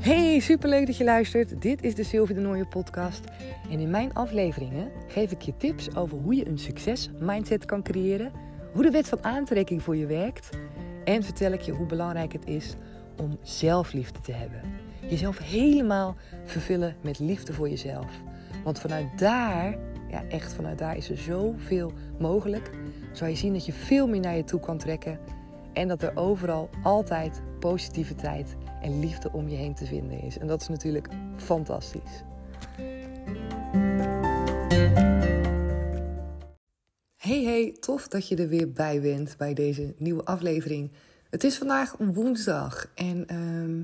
Hey, superleuk dat je luistert. Dit is de Sylvie de Nooie podcast. En in mijn afleveringen geef ik je tips over hoe je een succes-mindset kan creëren, hoe de wet van aantrekking voor je werkt en vertel ik je hoe belangrijk het is om zelfliefde te hebben. Jezelf helemaal vervullen met liefde voor jezelf. Want vanuit daar, ja echt vanuit daar is er zoveel mogelijk. Zal je zien dat je veel meer naar je toe kan trekken en dat er overal altijd positiviteit en liefde om je heen te vinden is. En dat is natuurlijk fantastisch. Hey hey, tof dat je er weer bij bent bij deze nieuwe aflevering. Het is vandaag woensdag en ehm,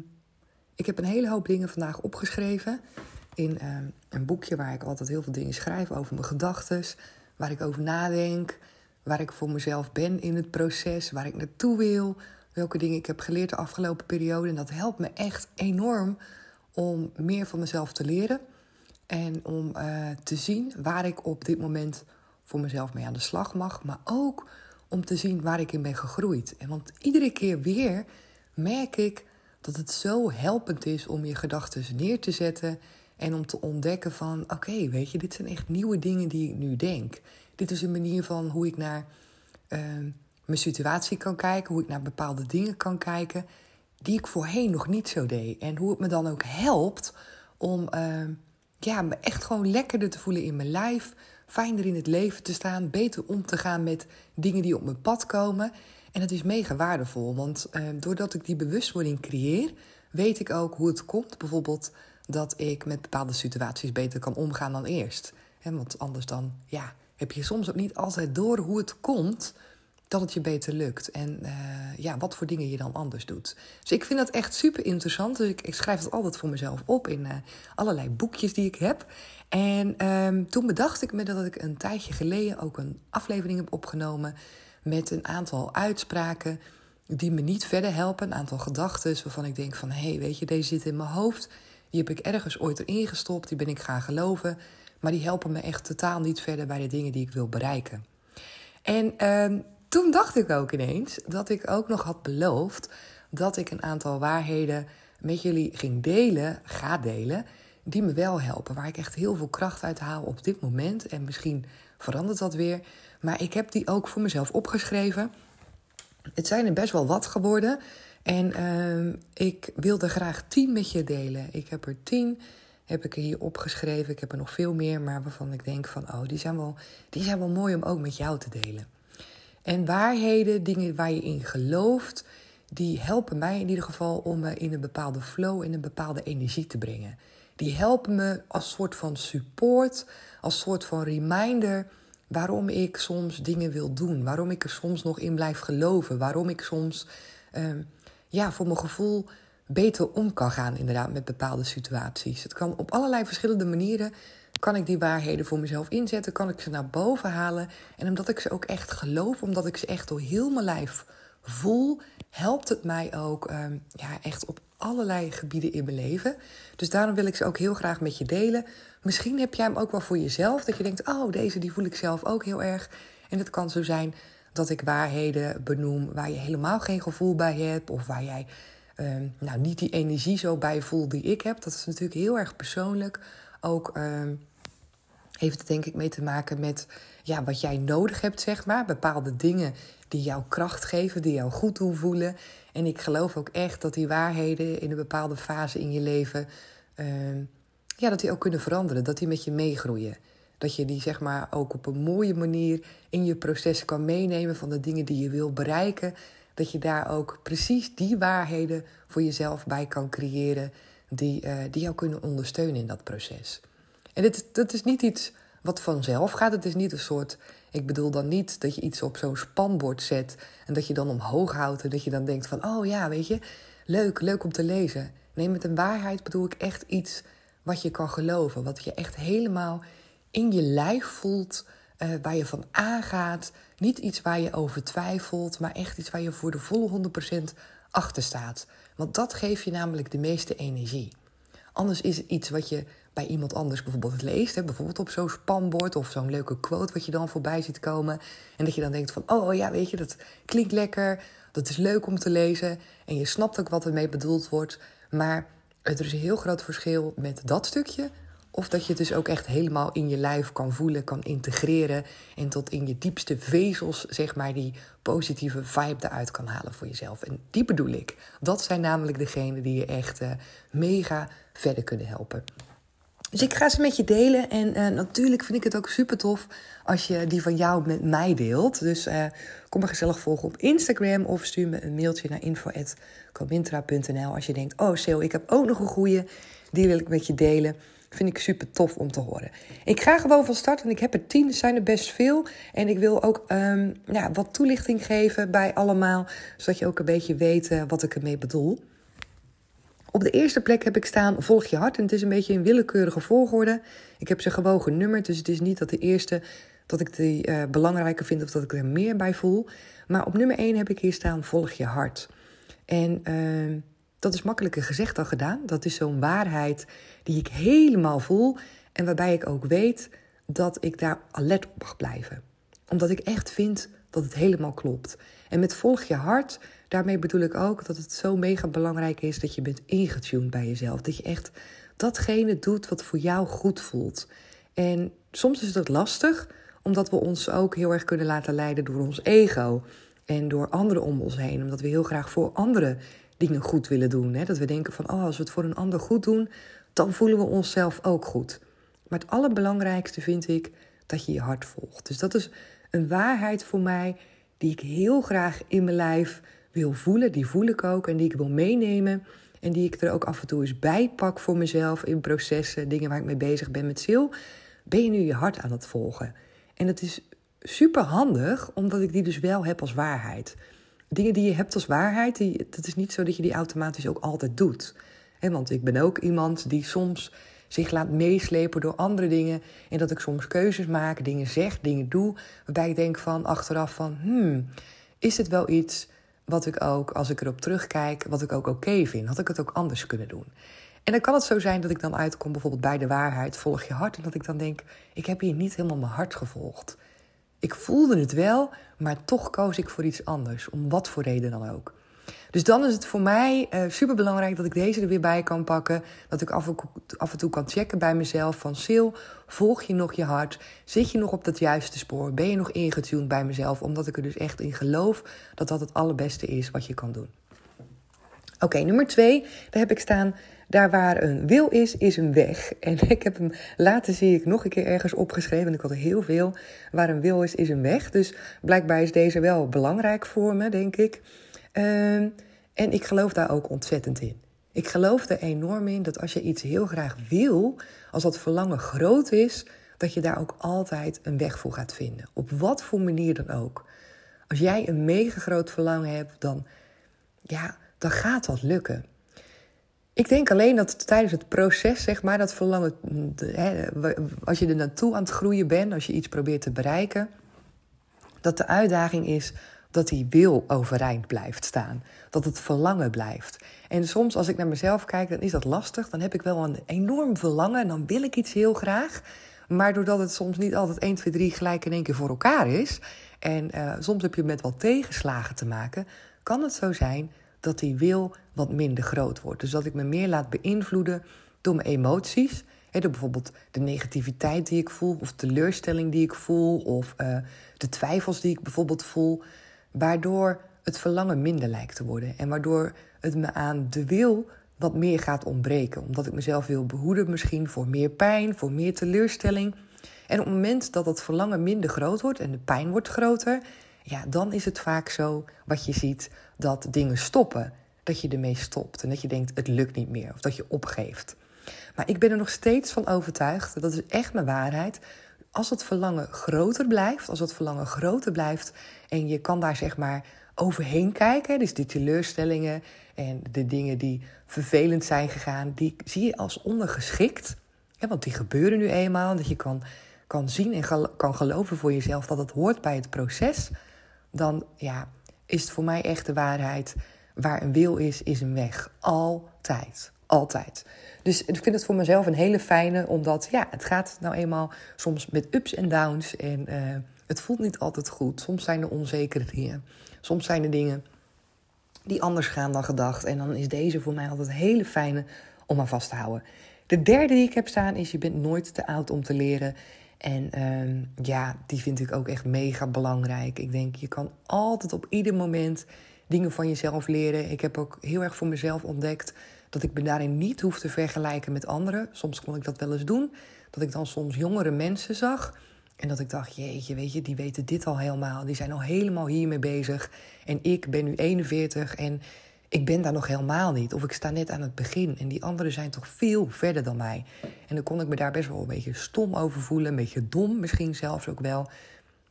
ik heb een hele hoop dingen vandaag opgeschreven in ehm, een boekje waar ik altijd heel veel dingen schrijf over mijn gedachten, waar ik over nadenk, waar ik voor mezelf ben in het proces, waar ik naartoe wil, welke dingen ik heb geleerd de afgelopen periode. En dat helpt me echt enorm om meer van mezelf te leren. En om uh, te zien waar ik op dit moment voor mezelf mee aan de slag mag. Maar ook om te zien waar ik in ben gegroeid. En want iedere keer weer merk ik dat het zo helpend is om je gedachten neer te zetten. En om te ontdekken van, oké, weet je, dit zijn echt nieuwe dingen die ik nu denk. Dit is een manier van hoe ik naar uh, mijn situatie kan kijken, hoe ik naar bepaalde dingen kan kijken, die ik voorheen nog niet zo deed. En hoe het me dan ook helpt om uh, ja, me echt gewoon lekkerder te voelen in mijn lijf, fijner in het leven te staan, beter om te gaan met dingen die op mijn pad komen. En het is mega waardevol, want uh, doordat ik die bewustwording creëer, weet ik ook hoe het komt. Bijvoorbeeld dat ik met bepaalde situaties beter kan omgaan dan eerst. En want anders dan, ja, heb je soms ook niet altijd door hoe het komt dat het je beter lukt. En uh, ja, wat voor dingen je dan anders doet. Dus ik vind dat echt super interessant. Dus ik, ik schrijf het altijd voor mezelf op in uh, allerlei boekjes die ik heb. En um, toen bedacht ik me dat ik een tijdje geleden ook een aflevering heb opgenomen met een aantal uitspraken die me niet verder helpen. Een aantal gedachten waarvan ik denk van... hé, hey, weet je, deze zit in mijn hoofd. Die heb ik ergens ooit erin gestopt. Die ben ik gaan geloven. Maar die helpen me echt totaal niet verder bij de dingen die ik wil bereiken. En um, toen dacht ik ook ineens dat ik ook nog had beloofd dat ik een aantal waarheden met jullie ging delen, ga delen, die me wel helpen. Waar ik echt heel veel kracht uit haal op dit moment. En misschien verandert dat weer. Maar ik heb die ook voor mezelf opgeschreven. Het zijn er best wel wat geworden. En uh, ik wilde graag tien met je delen. Ik heb er tien heb ik er hier opgeschreven. Ik heb er nog veel meer, maar waarvan ik denk van... oh, die zijn wel, die zijn wel mooi om ook met jou te delen. En waarheden, dingen waar je in gelooft, die helpen mij in ieder geval om me in een bepaalde flow, in een bepaalde energie te brengen. Die helpen me als soort van support, als soort van reminder waarom ik soms dingen wil doen, waarom ik er soms nog in blijf geloven, waarom ik soms uh, ja, voor mijn gevoel beter om kan gaan inderdaad met bepaalde situaties. Het kan op allerlei verschillende manieren kan ik die waarheden voor mezelf inzetten? Kan ik ze naar boven halen? En omdat ik ze ook echt geloof, omdat ik ze echt door heel mijn lijf voel, helpt het mij ook um, ja, echt op allerlei gebieden in mijn leven. Dus daarom wil ik ze ook heel graag met je delen. Misschien heb jij hem ook wel voor jezelf, dat je denkt: oh, deze die voel ik zelf ook heel erg. En het kan zo zijn dat ik waarheden benoem waar je helemaal geen gevoel bij hebt, of waar jij um, nou, niet die energie zo bij voelt die ik heb. Dat is natuurlijk heel erg persoonlijk ook uh, heeft het denk ik mee te maken met ja, wat jij nodig hebt, zeg maar. Bepaalde dingen die jou kracht geven, die jou goed doen voelen. En ik geloof ook echt dat die waarheden in een bepaalde fase in je leven... Uh, ja, dat die ook kunnen veranderen, dat die met je meegroeien. Dat je die zeg maar ook op een mooie manier in je proces kan meenemen van de dingen die je wil bereiken. Dat je daar ook precies die waarheden voor jezelf bij kan creëren die, uh, die jou kunnen ondersteunen in dat proces. En dit, dat is niet iets wat vanzelf gaat. Het is niet een soort. Ik bedoel dan niet dat je iets op zo'n spanbord zet en dat je dan omhoog houdt en dat je dan denkt van, oh ja, weet je, leuk, leuk om te lezen. Nee, met een waarheid bedoel ik echt iets wat je kan geloven, wat je echt helemaal in je lijf voelt, uh, waar je van aangaat. Niet iets waar je over twijfelt, maar echt iets waar je voor de volle 100% achter staat. Want dat geeft je namelijk de meeste energie. Anders is het iets wat je bij iemand anders bijvoorbeeld leest. Hè, bijvoorbeeld op zo'n spanbord of zo'n leuke quote wat je dan voorbij ziet komen. En dat je dan denkt van, oh ja, weet je, dat klinkt lekker. Dat is leuk om te lezen. En je snapt ook wat ermee bedoeld wordt. Maar er is een heel groot verschil met dat stukje. Of dat je het dus ook echt helemaal in je lijf kan voelen, kan integreren. En tot in je diepste vezels, zeg maar, die positieve vibe eruit kan halen voor jezelf. En die bedoel ik. Dat zijn namelijk degenen die je echt uh, mega verder kunnen helpen. Dus ik ga ze met je delen. En uh, natuurlijk vind ik het ook super tof als je die van jou met mij deelt. Dus uh, kom me gezellig volgen op Instagram of stuur me een mailtje naar info.comintra.nl als je denkt... oh Sil, ik heb ook nog een goeie, die wil ik met je delen. Vind ik super tof om te horen. Ik ga gewoon van start en ik heb er tien, er zijn er best veel. En ik wil ook ja, wat toelichting geven bij allemaal, zodat je ook een beetje weet uh, wat ik ermee bedoel. Op de eerste plek heb ik staan Volg je hart. En het is een beetje in willekeurige volgorde. Ik heb ze gewoon genummerd. Dus het is niet dat de eerste dat ik die uh, belangrijker vind of dat ik er meer bij voel. Maar op nummer 1 heb ik hier staan Volg je hart. En uh, dat is makkelijker gezegd dan gedaan. Dat is zo'n waarheid die ik helemaal voel. En waarbij ik ook weet dat ik daar alert op mag blijven. Omdat ik echt vind dat het helemaal klopt. En met volg je hart, daarmee bedoel ik ook dat het zo mega belangrijk is dat je bent ingetuned bij jezelf. Dat je echt datgene doet wat voor jou goed voelt. En soms is het lastig, omdat we ons ook heel erg kunnen laten leiden door ons ego. En door anderen om ons heen. Omdat we heel graag voor anderen dingen goed willen doen. Hè? Dat we denken van, oh, als we het voor een ander goed doen, dan voelen we onszelf ook goed. Maar het allerbelangrijkste vind ik dat je je hart volgt. Dus dat is een waarheid voor mij die ik heel graag in mijn lijf wil voelen. Die voel ik ook en die ik wil meenemen. En die ik er ook af en toe eens bij pak voor mezelf in processen, dingen waar ik mee bezig ben met ziel. Ben je nu je hart aan het volgen? En het is super handig, omdat ik die dus wel heb als waarheid. Dingen die je hebt als waarheid, die, dat is niet zo dat je die automatisch ook altijd doet. want ik ben ook iemand die soms zich laat meeslepen door andere dingen. En dat ik soms keuzes maak, dingen zeg, dingen doe. Waarbij ik denk van achteraf van, hmm, is het wel iets wat ik ook, als ik erop terugkijk, wat ik ook oké vind? Had ik het ook anders kunnen doen? En dan kan het zo zijn dat ik dan uitkom bijvoorbeeld bij de waarheid, volg je hart. En dat ik dan denk, ik heb hier niet helemaal mijn hart gevolgd. Ik voelde het wel, maar toch koos ik voor iets anders. Om wat voor reden dan ook. Dus dan is het voor mij uh, super belangrijk dat ik deze er weer bij kan pakken. Dat ik af en, af en toe kan checken bij mezelf van Sil, volg je nog je hart? Zit je nog op dat juiste spoor? Ben je nog ingetuned bij mezelf? Omdat ik er dus echt in geloof dat dat het allerbeste is wat je kan doen. Oké, nummer twee, daar heb ik staan. Daar waar een wil is, is een weg. En ik heb hem later, zie ik, nog een keer ergens opgeschreven. En ik had heel veel. Waar een wil is, is een weg. Dus blijkbaar is deze wel belangrijk voor me, denk ik. Uh, en ik geloof daar ook ontzettend in. Ik geloof er enorm in dat als je iets heel graag wil, als dat verlangen groot is, dat je daar ook altijd een weg voor gaat vinden. Op wat voor manier dan ook. Als jij een mega groot verlangen hebt, dan, ja, dan gaat dat lukken. Ik denk alleen dat tijdens het proces, zeg maar, dat verlangen, hè, als je er naartoe aan het groeien bent, als je iets probeert te bereiken, dat de uitdaging is dat die wil overeind blijft staan. Dat het verlangen blijft. En soms als ik naar mezelf kijk, dan is dat lastig. Dan heb ik wel een enorm verlangen en dan wil ik iets heel graag. Maar doordat het soms niet altijd 1, 2, 3 gelijk in één keer voor elkaar is. En uh, soms heb je met wat tegenslagen te maken. Kan het zo zijn dat die wil wat minder groot wordt. Dus dat ik me meer laat beïnvloeden door mijn emoties. Door bijvoorbeeld de negativiteit die ik voel, of teleurstelling die ik voel, of uh, de twijfels die ik bijvoorbeeld voel. Waardoor het verlangen minder lijkt te worden. En waardoor het me aan de wil wat meer gaat ontbreken. Omdat ik mezelf wil behoeden, misschien voor meer pijn, voor meer teleurstelling. En op het moment dat dat verlangen minder groot wordt en de pijn wordt groter, ja, dan is het vaak zo wat je ziet dat dingen stoppen. Dat je ermee stopt en dat je denkt het lukt niet meer of dat je opgeeft. Maar ik ben er nog steeds van overtuigd, dat is echt mijn waarheid. Als het verlangen groter blijft, als het verlangen groter blijft en je kan daar zeg maar overheen kijken, dus die teleurstellingen en de dingen die vervelend zijn gegaan, die zie je als ondergeschikt. Ja, want die gebeuren nu eenmaal, dat je kan, kan zien en kan geloven voor jezelf dat het hoort bij het proces dan ja, is het voor mij echt de waarheid. Waar een wil is, is een weg. Altijd. Altijd. Dus ik vind het voor mezelf een hele fijne, omdat ja, het gaat nou eenmaal soms met ups en downs. En uh, het voelt niet altijd goed. Soms zijn er onzekere dingen. Soms zijn er dingen die anders gaan dan gedacht. En dan is deze voor mij altijd een hele fijne om aan vast te houden. De derde die ik heb staan is: je bent nooit te oud om te leren. En ehm, ja, die vind ik ook echt mega belangrijk. Ik denk, je kan altijd op ieder moment dingen van jezelf leren. Ik heb ook heel erg voor mezelf ontdekt dat ik me daarin niet hoef te vergelijken met anderen. Soms kon ik dat wel eens doen. Dat ik dan soms jongere mensen zag. En dat ik dacht, jeetje, weet je, die weten dit al helemaal. Die zijn al helemaal hiermee bezig. En ik ben nu 41 en ik ben daar nog helemaal niet. Of ik sta net aan het begin. En die anderen zijn toch veel verder dan mij. En dan kon ik me daar best wel een beetje stom over voelen. Een beetje dom misschien zelfs ook wel.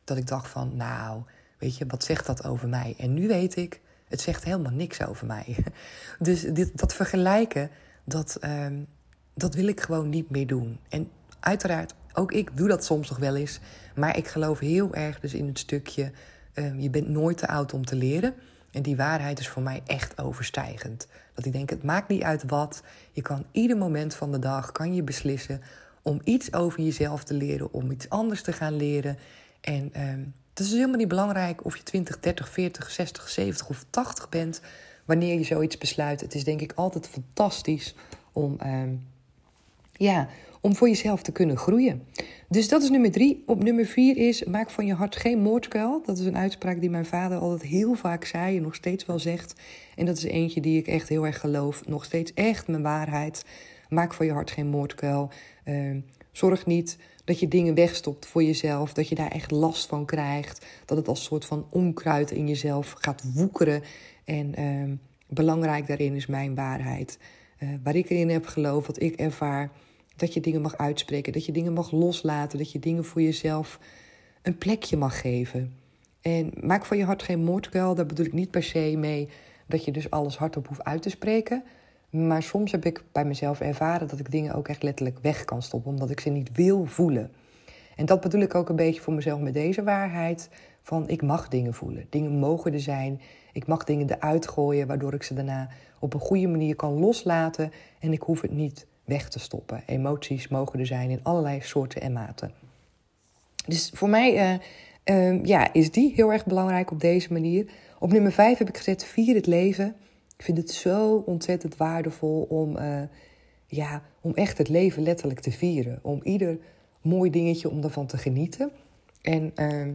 Dat ik dacht van, nou, weet je, wat zegt dat over mij? En nu weet ik, het zegt helemaal niks over mij. Dus dit, dat vergelijken, dat, ehm, dat wil ik gewoon niet meer doen. En uiteraard, ook ik doe dat soms nog wel eens. Maar ik geloof heel erg dus in het stukje... Ehm, je bent nooit te oud om te leren. En die waarheid is voor mij echt overstijgend. Dat ik denk, het maakt niet uit wat. Je kan ieder moment van de dag kan je beslissen om iets over jezelf te leren, om iets anders te gaan leren. En ehm, het is helemaal niet belangrijk of je 20, 30, 40, 60, 70 of 80 bent. Wanneer je zoiets besluit. Het is denk ik altijd fantastisch om, ehm, ja, om voor jezelf te kunnen groeien. Dus dat is nummer drie. Op nummer vier is: maak van je hart geen moordkuil. Dat is een uitspraak die mijn vader altijd heel vaak zei en nog steeds wel zegt. En dat is eentje die ik echt heel erg geloof. Nog steeds echt mijn waarheid. Maak van je hart geen moordkuil. Uh, zorg niet dat je dingen wegstopt voor jezelf. Dat je daar echt last van krijgt. Dat het als soort van onkruid in jezelf gaat woekeren. En uh, belangrijk daarin is mijn waarheid. Uh, waar ik erin heb geloofd, wat ik ervaar dat je dingen mag uitspreken, dat je dingen mag loslaten, dat je dingen voor jezelf een plekje mag geven. En maak van je hart geen moordkuil. Daar bedoel ik niet per se mee dat je dus alles hardop hoeft uit te spreken. Maar soms heb ik bij mezelf ervaren dat ik dingen ook echt letterlijk weg kan stoppen, omdat ik ze niet wil voelen. En dat bedoel ik ook een beetje voor mezelf met deze waarheid: van ik mag dingen voelen. Dingen mogen er zijn. Ik mag dingen eruit gooien, waardoor ik ze daarna op een goede manier kan loslaten. En ik hoef het niet weg te stoppen. Emoties mogen er zijn in allerlei soorten en maten. Dus voor mij uh, uh, ja, is die heel erg belangrijk op deze manier. Op nummer 5 heb ik gezet: vier het leven. Ik vind het zo ontzettend waardevol om, uh, ja, om echt het leven letterlijk te vieren. Om ieder mooi dingetje om daarvan te genieten. En ehm,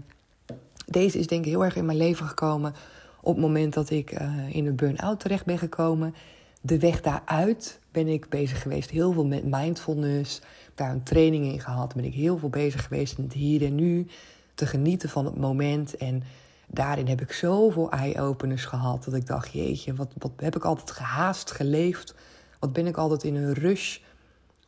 deze is denk ik heel erg in mijn leven gekomen op het moment dat ik in een burn-out terecht ben gekomen de weg daaruit ben ik bezig geweest. Heel veel met mindfulness. Daar een training in gehad. Ben ik heel veel bezig geweest het hier en nu. Te genieten van het moment. En daarin heb ik zoveel eye-openers gehad. Dat ik dacht, jeetje, wat, wat heb ik altijd gehaast geleefd. Wat ben ik altijd in een rush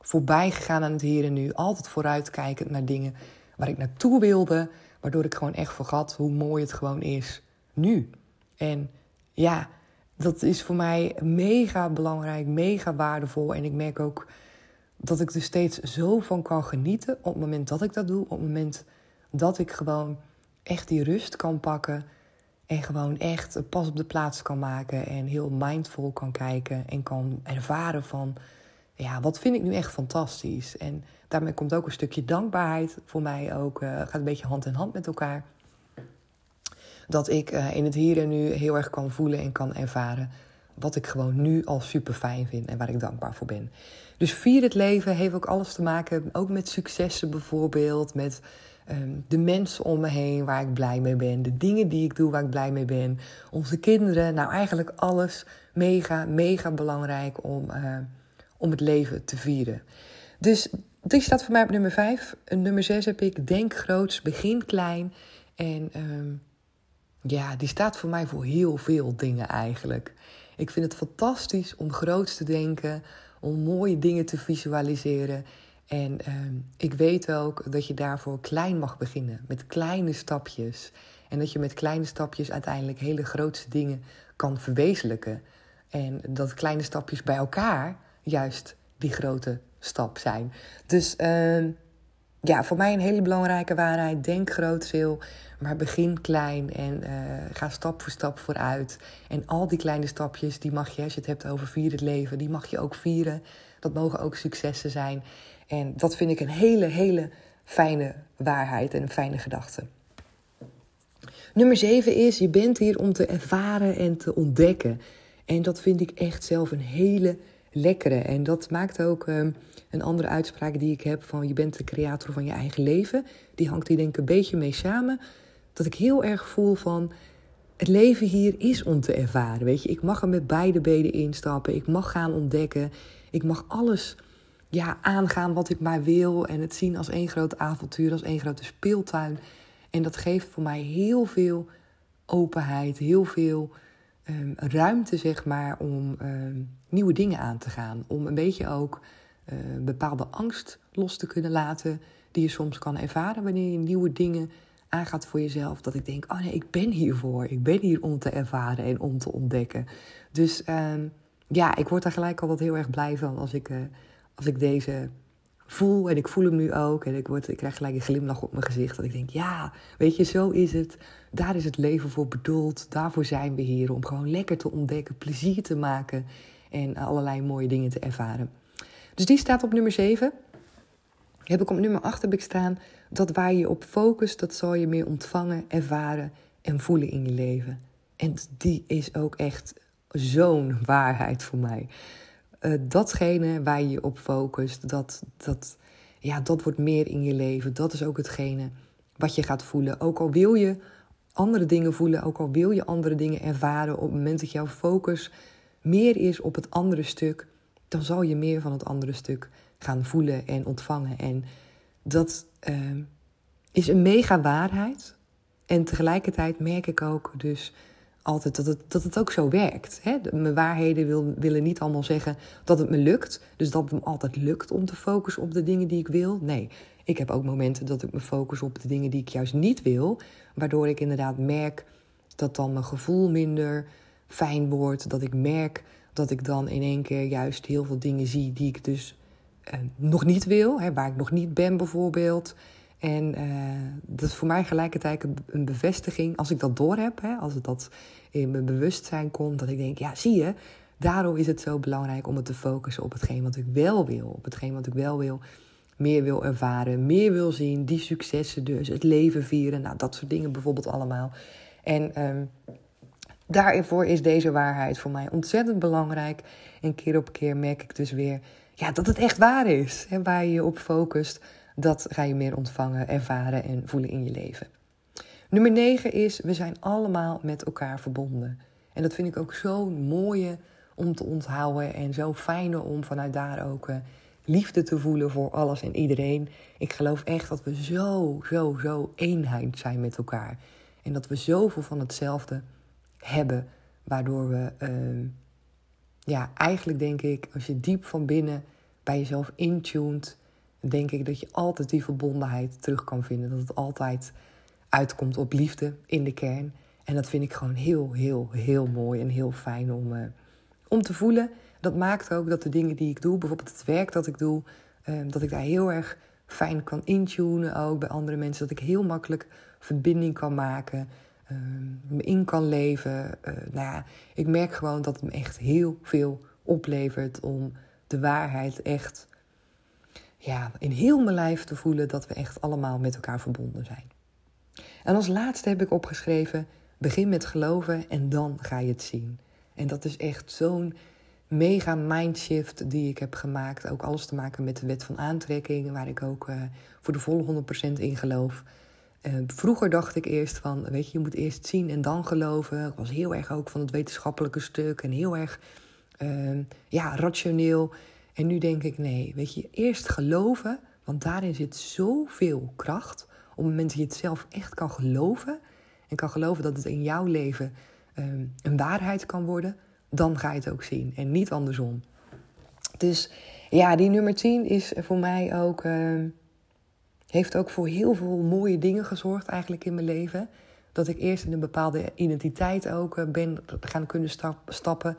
voorbij gegaan aan het hier en nu. Altijd vooruitkijkend naar dingen waar ik naartoe wilde. Waardoor ik gewoon echt vergat hoe mooi het gewoon is nu. En ja, dat is voor mij mega belangrijk, mega waardevol. En ik merk ook dat ik er steeds zo van kan genieten op het moment dat ik dat doe. Op het moment dat ik gewoon echt die rust kan pakken. En gewoon echt pas op de plaats kan maken. En heel mindful kan kijken. En kan ervaren van, ja, wat vind ik nu echt fantastisch. En daarmee komt ook een stukje dankbaarheid voor mij ook. Uh, gaat een beetje hand in hand met elkaar dat ik uh, in het hier en nu heel erg kan voelen en kan ervaren wat ik gewoon nu al super fijn vind en waar ik dankbaar voor ben. Dus vier het leven heeft ook alles te maken, ook met successen bijvoorbeeld, met um, de mensen om me heen waar ik blij mee ben, de dingen die ik doe waar ik blij mee ben, onze kinderen, nou eigenlijk alles mega, mega belangrijk om, uh, om het leven te vieren. Dus die staat voor mij op nummer vijf. Nummer zes heb ik denk groots, begin klein en um, ja, die staat voor mij voor heel veel dingen eigenlijk. Ik vind het fantastisch om groot te denken, om mooie dingen te visualiseren. En uh, ik weet ook dat je daarvoor klein mag beginnen, met kleine stapjes. En dat je met kleine stapjes uiteindelijk hele grootste dingen kan verwezenlijken. En dat kleine stapjes bij elkaar juist die grote stap zijn. Dus uh, ja, voor mij een hele belangrijke waarheid. Denk groot veel, maar begin klein en uh, ga stap voor stap vooruit. En al die kleine stapjes, die mag je, als je het hebt over vieren het leven, die mag je ook vieren. Dat mogen ook successen zijn. En dat vind ik een hele, hele fijne waarheid en een fijne gedachte. Nummer zeven is, je bent hier om te ervaren en te ontdekken. En dat vind ik echt zelf een hele lekkere. En dat maakt ook ehm, een andere uitspraak die ik heb van je bent de creator van je eigen leven. Die hangt hier denk ik een beetje mee samen. Dat ik heel erg voel van het leven hier is om te ervaren. Weet je, ik mag er met beide benen instappen. Ik mag gaan ontdekken. Ik mag alles ja, aangaan wat ik maar wil. En het zien als één groot avontuur, als één grote speeltuin. En dat geeft voor mij heel veel openheid, heel veel um, ruimte, zeg maar, om um, nieuwe dingen aan te gaan. Om een beetje ook uh, bepaalde angst los te kunnen laten, die je soms kan ervaren wanneer je nieuwe dingen aangaat voor jezelf. Dat ik denk, oh nee, ik ben hiervoor. Ik ben hier om te ervaren en om te ontdekken. Dus um, ja, ik word daar gelijk altijd heel erg blij van als ik, uh, als ik deze voel. En ik voel hem nu ook. En ik, word, ik krijg gelijk een glimlach op mijn gezicht. Dat ik denk, ja, weet je, zo is het. Daar is het leven voor bedoeld. Daarvoor zijn we hier. Om gewoon lekker te ontdekken, plezier te maken. En allerlei mooie dingen te ervaren. Dus die staat op nummer 7. Heb ik op nummer 8 heb ik staan. Dat waar je op focust, dat zal je meer ontvangen, ervaren en voelen in je leven. En die is ook echt zo'n waarheid voor mij uh, datgene waar je je op focust, dat, dat, ja, dat wordt meer in je leven. Dat is ook hetgene wat je gaat voelen. Ook al wil je andere dingen voelen, ook al wil je andere dingen ervaren, op het moment dat jouw focus meer is op het andere stuk, dan zal je meer van het andere stuk gaan voelen en ontvangen. En dat uh, is een mega waarheid. En tegelijkertijd merk ik ook dus altijd dat het, dat het ook zo werkt. Hè? Mijn waarheden wil, willen niet allemaal zeggen dat het me lukt. Dus dat het me altijd lukt om te focussen op de dingen die ik wil. Nee, ik heb ook momenten dat ik me focus op de dingen die ik juist niet wil. Waardoor ik inderdaad merk dat dan mijn gevoel minder fijn wordt. Dat ik merk dat ik dan in één keer juist heel veel dingen zie die ik dus eh, nog niet wil. Hè, waar ik nog niet ben bijvoorbeeld. En uh, dat is voor mij gelijkertijd een bevestiging, als ik dat doorheb, hè, als het dat in mijn bewustzijn komt, dat ik denk, ja, zie je, daarom is het zo belangrijk om het te focussen op hetgeen wat ik wel wil. Op hetgeen wat ik wel wil, meer wil ervaren, meer wil zien, die successen dus, het leven vieren, nou, dat soort dingen bijvoorbeeld allemaal. En um, daarvoor is deze waarheid voor mij ontzettend belangrijk. En keer op keer merk ik dus weer ja, dat het echt waar is. Hè, waar je je op focust dat ga je meer ontvangen, ervaren en voelen in je leven. Nummer 9 is, we zijn allemaal met elkaar verbonden. En dat vind ik ook zo'n mooie om te onthouden en zo fijne om vanuit daar ook uh, liefde te voelen voor alles en iedereen. Ik geloof echt dat we zo, zo, zo eenheid zijn met elkaar. En dat we zoveel van hetzelfde hebben, waardoor we, uh, ja, eigenlijk denk ik, als je diep van binnen bij jezelf intuned denk ik dat je altijd die verbondenheid terug kan vinden. Dat het altijd uitkomt op liefde in de kern. En dat vind ik gewoon heel, heel, heel mooi en heel fijn om, uh, om te voelen. Dat maakt ook dat de dingen die ik doe, bijvoorbeeld het werk dat ik doe, uh, dat ik daar heel erg fijn kan intunen ook bij andere mensen. Dat ik heel makkelijk verbinding kan maken, me in kan leven. Uh, nou ja, ik merk gewoon dat het me echt heel veel oplevert om de waarheid echt ja, in heel mijn lijf te voelen dat we echt allemaal met elkaar verbonden zijn. En als laatste heb ik opgeschreven: begin met geloven en dan ga je het zien. En dat is echt zo'n mega mindshift die ik heb gemaakt. Ook alles te maken met de wet van aantrekking, waar ik ook uh, voor de volle 100% in geloof. Uh, vroeger dacht ik eerst van, weet je, je moet eerst zien en dan geloven. Ik was heel erg ook van het wetenschappelijke stuk en heel erg uh, ja, rationeel. En nu denk ik, nee, weet je, eerst geloven, want daarin zit zoveel kracht. Op het moment dat je het zelf echt kan geloven en kan geloven dat het in jouw leven um, een waarheid kan worden, dan ga je het ook zien en niet andersom. Dus ja, die nummer 10 is voor mij ook, uh, heeft ook voor heel veel mooie dingen gezorgd eigenlijk in mijn leven. Dat ik eerst in een bepaalde identiteit ook uh, ben gaan kunnen stap, stappen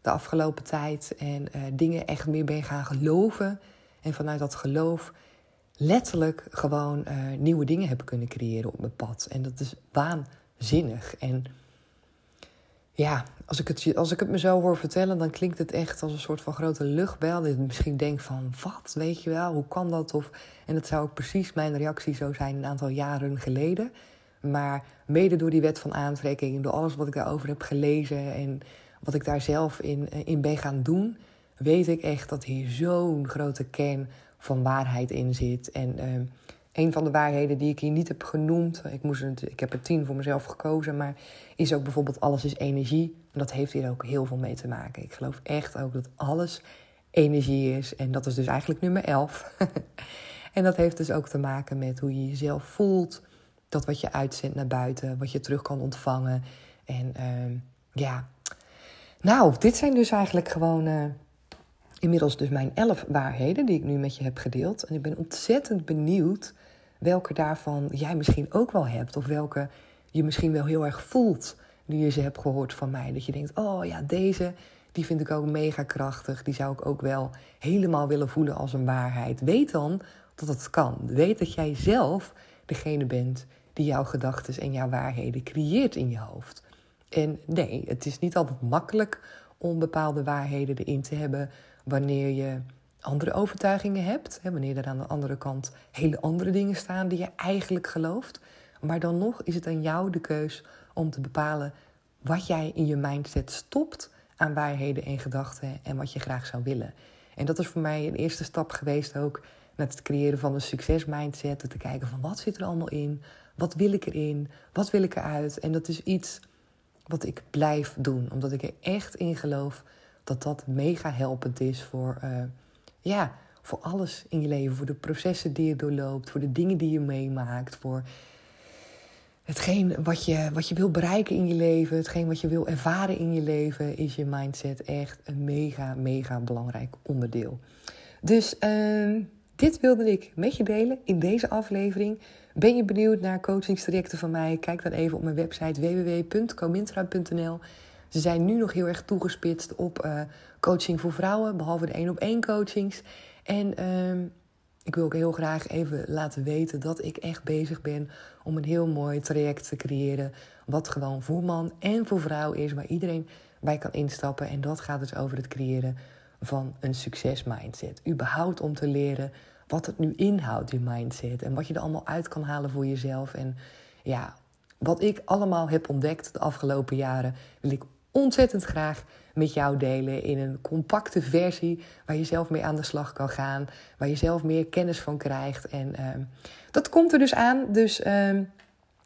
de afgelopen tijd. En uh, dingen echt meer ben gaan geloven. En vanuit dat geloof letterlijk gewoon uh, nieuwe dingen heb kunnen creëren op mijn pad. En dat is waanzinnig. En ja, als ik, het, als ik het me zo hoor vertellen, dan klinkt het echt als een soort van grote luchtbel. Dat je misschien denkt van, wat, weet je wel, hoe kan dat? Of, en dat zou ook precies mijn reactie zo zijn een aantal jaren geleden. Maar mede door die wet van aantrekking, door alles wat ik daarover heb gelezen en wat ik daar zelf in, eh, in ben gaan doen, weet ik echt dat hier zo'n grote kern van waarheid in zit. En uh, een van de waarheden die ik hier niet heb genoemd, ik, moest het, ik heb er tien voor mezelf gekozen, maar is ook bijvoorbeeld alles is energie. En dat heeft hier ook heel veel mee te maken. Ik geloof echt ook dat alles energie is. En dat is dus eigenlijk nummer 11. en dat heeft dus ook te maken met hoe je jezelf voelt. Dat wat je uitzendt naar buiten, wat je terug kan ontvangen. En uh, ja, nou, dit zijn dus eigenlijk gewoon uh, inmiddels dus mijn 11 waarheden die ik nu met je heb gedeeld. En ik ben ontzettend benieuwd welke daarvan jij misschien ook wel hebt. Of welke je misschien wel heel erg voelt nu je ze hebt gehoord van mij. Dat je denkt, oh ja, deze, die vind ik ook mega krachtig. Die zou ik ook wel helemaal willen voelen als een waarheid. Weet dan dat het kan. Weet dat jij zelf degene bent die jouw gedachten en jouw waarheden creëert in je hoofd. En nee, het is niet altijd makkelijk om bepaalde waarheden erin te hebben wanneer je andere overtuigingen hebt. Hè, wanneer er aan de andere kant hele andere dingen staan die je eigenlijk gelooft. Maar dan nog is het aan jou de keus om te bepalen wat jij in je mindset stopt aan waarheden en gedachten en wat je graag zou willen. En dat is voor mij een eerste stap geweest ook naar het creëren van een succesmindset. Te kijken van wat zit er allemaal in, wat wil ik erin, wat wil ik eruit. En dat is iets wat ik blijf doen, omdat ik er echt in geloof dat dat mega helpend is voor, uh, ja, voor alles in je leven. Voor de processen die je doorloopt, voor de dingen die je meemaakt, voor hetgeen wat je, wat je wil bereiken in je leven, hetgeen wat je wil ervaren in je leven, is je mindset echt een mega, mega belangrijk onderdeel. Dus uh, dit wilde ik met je delen in deze aflevering. Ben je benieuwd naar coachingstrajecten van mij? Kijk dan even op mijn website www.comintra.nl. Ze zijn nu nog heel erg toegespitst op uh, coaching voor vrouwen, behalve de één op één coachings. En uh, ik wil ook heel graag even laten weten dat ik echt bezig ben om een heel mooi traject te creëren. Wat gewoon voor man en voor vrouw is, waar iedereen bij kan instappen. En dat gaat dus over het creëren van een succesmindset. Überhaupt om te leren wat het nu inhoudt, die mindset. En wat je er allemaal uit kan halen voor jezelf. En ja, wat ik allemaal heb ontdekt de afgelopen jaren, wil ik ontzettend graag met jou delen in een compacte versie waar je zelf mee aan de slag kan gaan, waar je zelf meer kennis van krijgt. En uh, dat komt er dus aan. Dus, uh,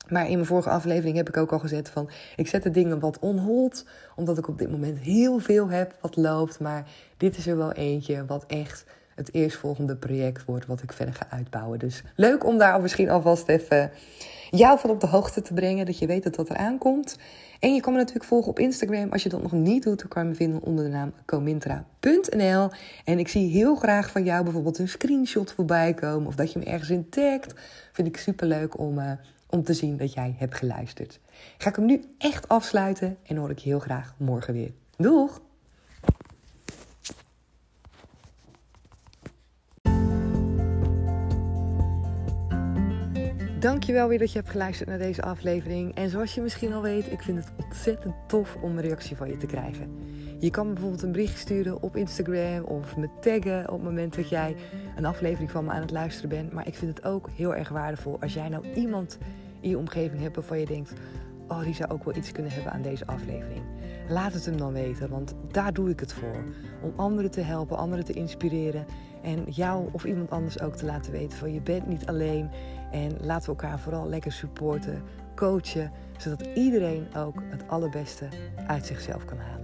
maar in mijn vorige aflevering heb ik ook al gezet van ik zet de dingen wat onhold, omdat ik op dit moment heel veel heb wat loopt. Maar dit is er wel eentje wat echt het eerstvolgende project wordt wat ik verder ga uitbouwen. Dus leuk om daar misschien alvast even jou van op de hoogte te brengen, dat je weet dat dat eraan komt. En je kan me natuurlijk volgen op Instagram. Als je dat nog niet doet, dan kan je me vinden onder de naam comintra.nl. En ik zie heel graag van jou bijvoorbeeld een screenshot voorbij komen. Of dat je me ergens in tagt. Vind ik super leuk om, uh, om te zien dat jij hebt geluisterd. Ga ik hem nu echt afsluiten en hoor ik je heel graag morgen weer. Doeg! Dankjewel weer dat je hebt geluisterd naar deze aflevering. En zoals je misschien al weet, ik vind het ontzettend tof om een reactie van je te krijgen. Je kan me bijvoorbeeld een bericht sturen op Instagram of me taggen op het moment dat jij een aflevering van me aan het luisteren bent. Maar ik vind het ook heel erg waardevol als jij nou iemand in je omgeving hebt waarvan je denkt: oh, die zou ook wel iets kunnen hebben aan deze aflevering. Laat het hem dan weten, want daar doe ik het voor. Om anderen te helpen, anderen te inspireren en jou of iemand anders ook te laten weten van je bent niet alleen. En laten we elkaar vooral lekker supporten, coachen, zodat iedereen ook het allerbeste uit zichzelf kan halen.